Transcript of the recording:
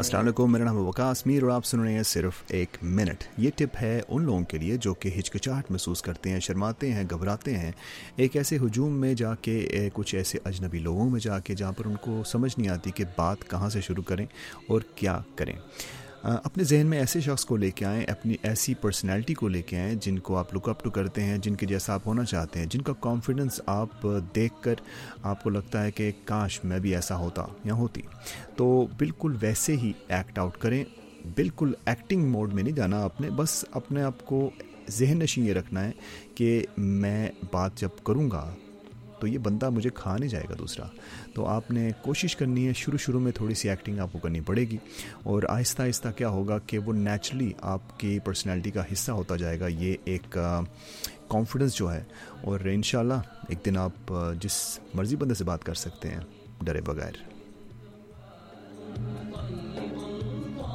السلام علیکم، میرا نام وکاس میر اور آپ سن رہے ہیں صرف ایک منٹ۔ یہ ٹپ ہے ان لوگوں کے لیے جو کہ ہچکچاہٹ محسوس کرتے ہیں، شرماتے ہیں، گھبراتے ہیں۔ ایک ایسے ہجوم میں جا کے کچھ ایسے اجنبی لوگوں میں جا کے جہاں پر ان کو سمجھ نہیں آتی کہ بات کہاں سے شروع کریں اور کیا کریں۔ اپنے ذہن میں ایسے شخص کو لے کے آئیں، اپنی ایسی پرسنالٹی کو لے کے آئیں جن کو آپ لک اپ ٹو کرتے ہیں، جن کے جیسا آپ ہونا چاہتے ہیں، جن کا کانفیڈنس آپ دیکھ کر آپ کو لگتا ہے کہ کاش میں بھی ایسا ہوتا یا ہوتی۔ تو بالکل ویسے ہی ایکٹ آؤٹ کریں۔ بالکل ایکٹنگ موڈ میں نہیں جانا آپ نے، بس اپنے آپ کو ذہن نشین یہ رکھنا ہے کہ میں بات جب کروں گا تو یہ بندہ مجھے کھا نہیں جائے گا دوسرا۔ تو آپ نے کوشش کرنی ہے، شروع شروع میں تھوڑی سی ایکٹنگ آپ کو کرنی پڑے گی۔ اور آہستہ آہستہ کیا ہوگا کہ وہ نیچرلی آپ کی پرسنالٹی کا حصہ ہوتا جائے گا۔ یہ ایک کانفیڈنس جو ہے۔ اور انشاءاللہ ایک دن آپ جس مرضی بندے سے بات کر سکتے ہیں، ڈرے بغیر۔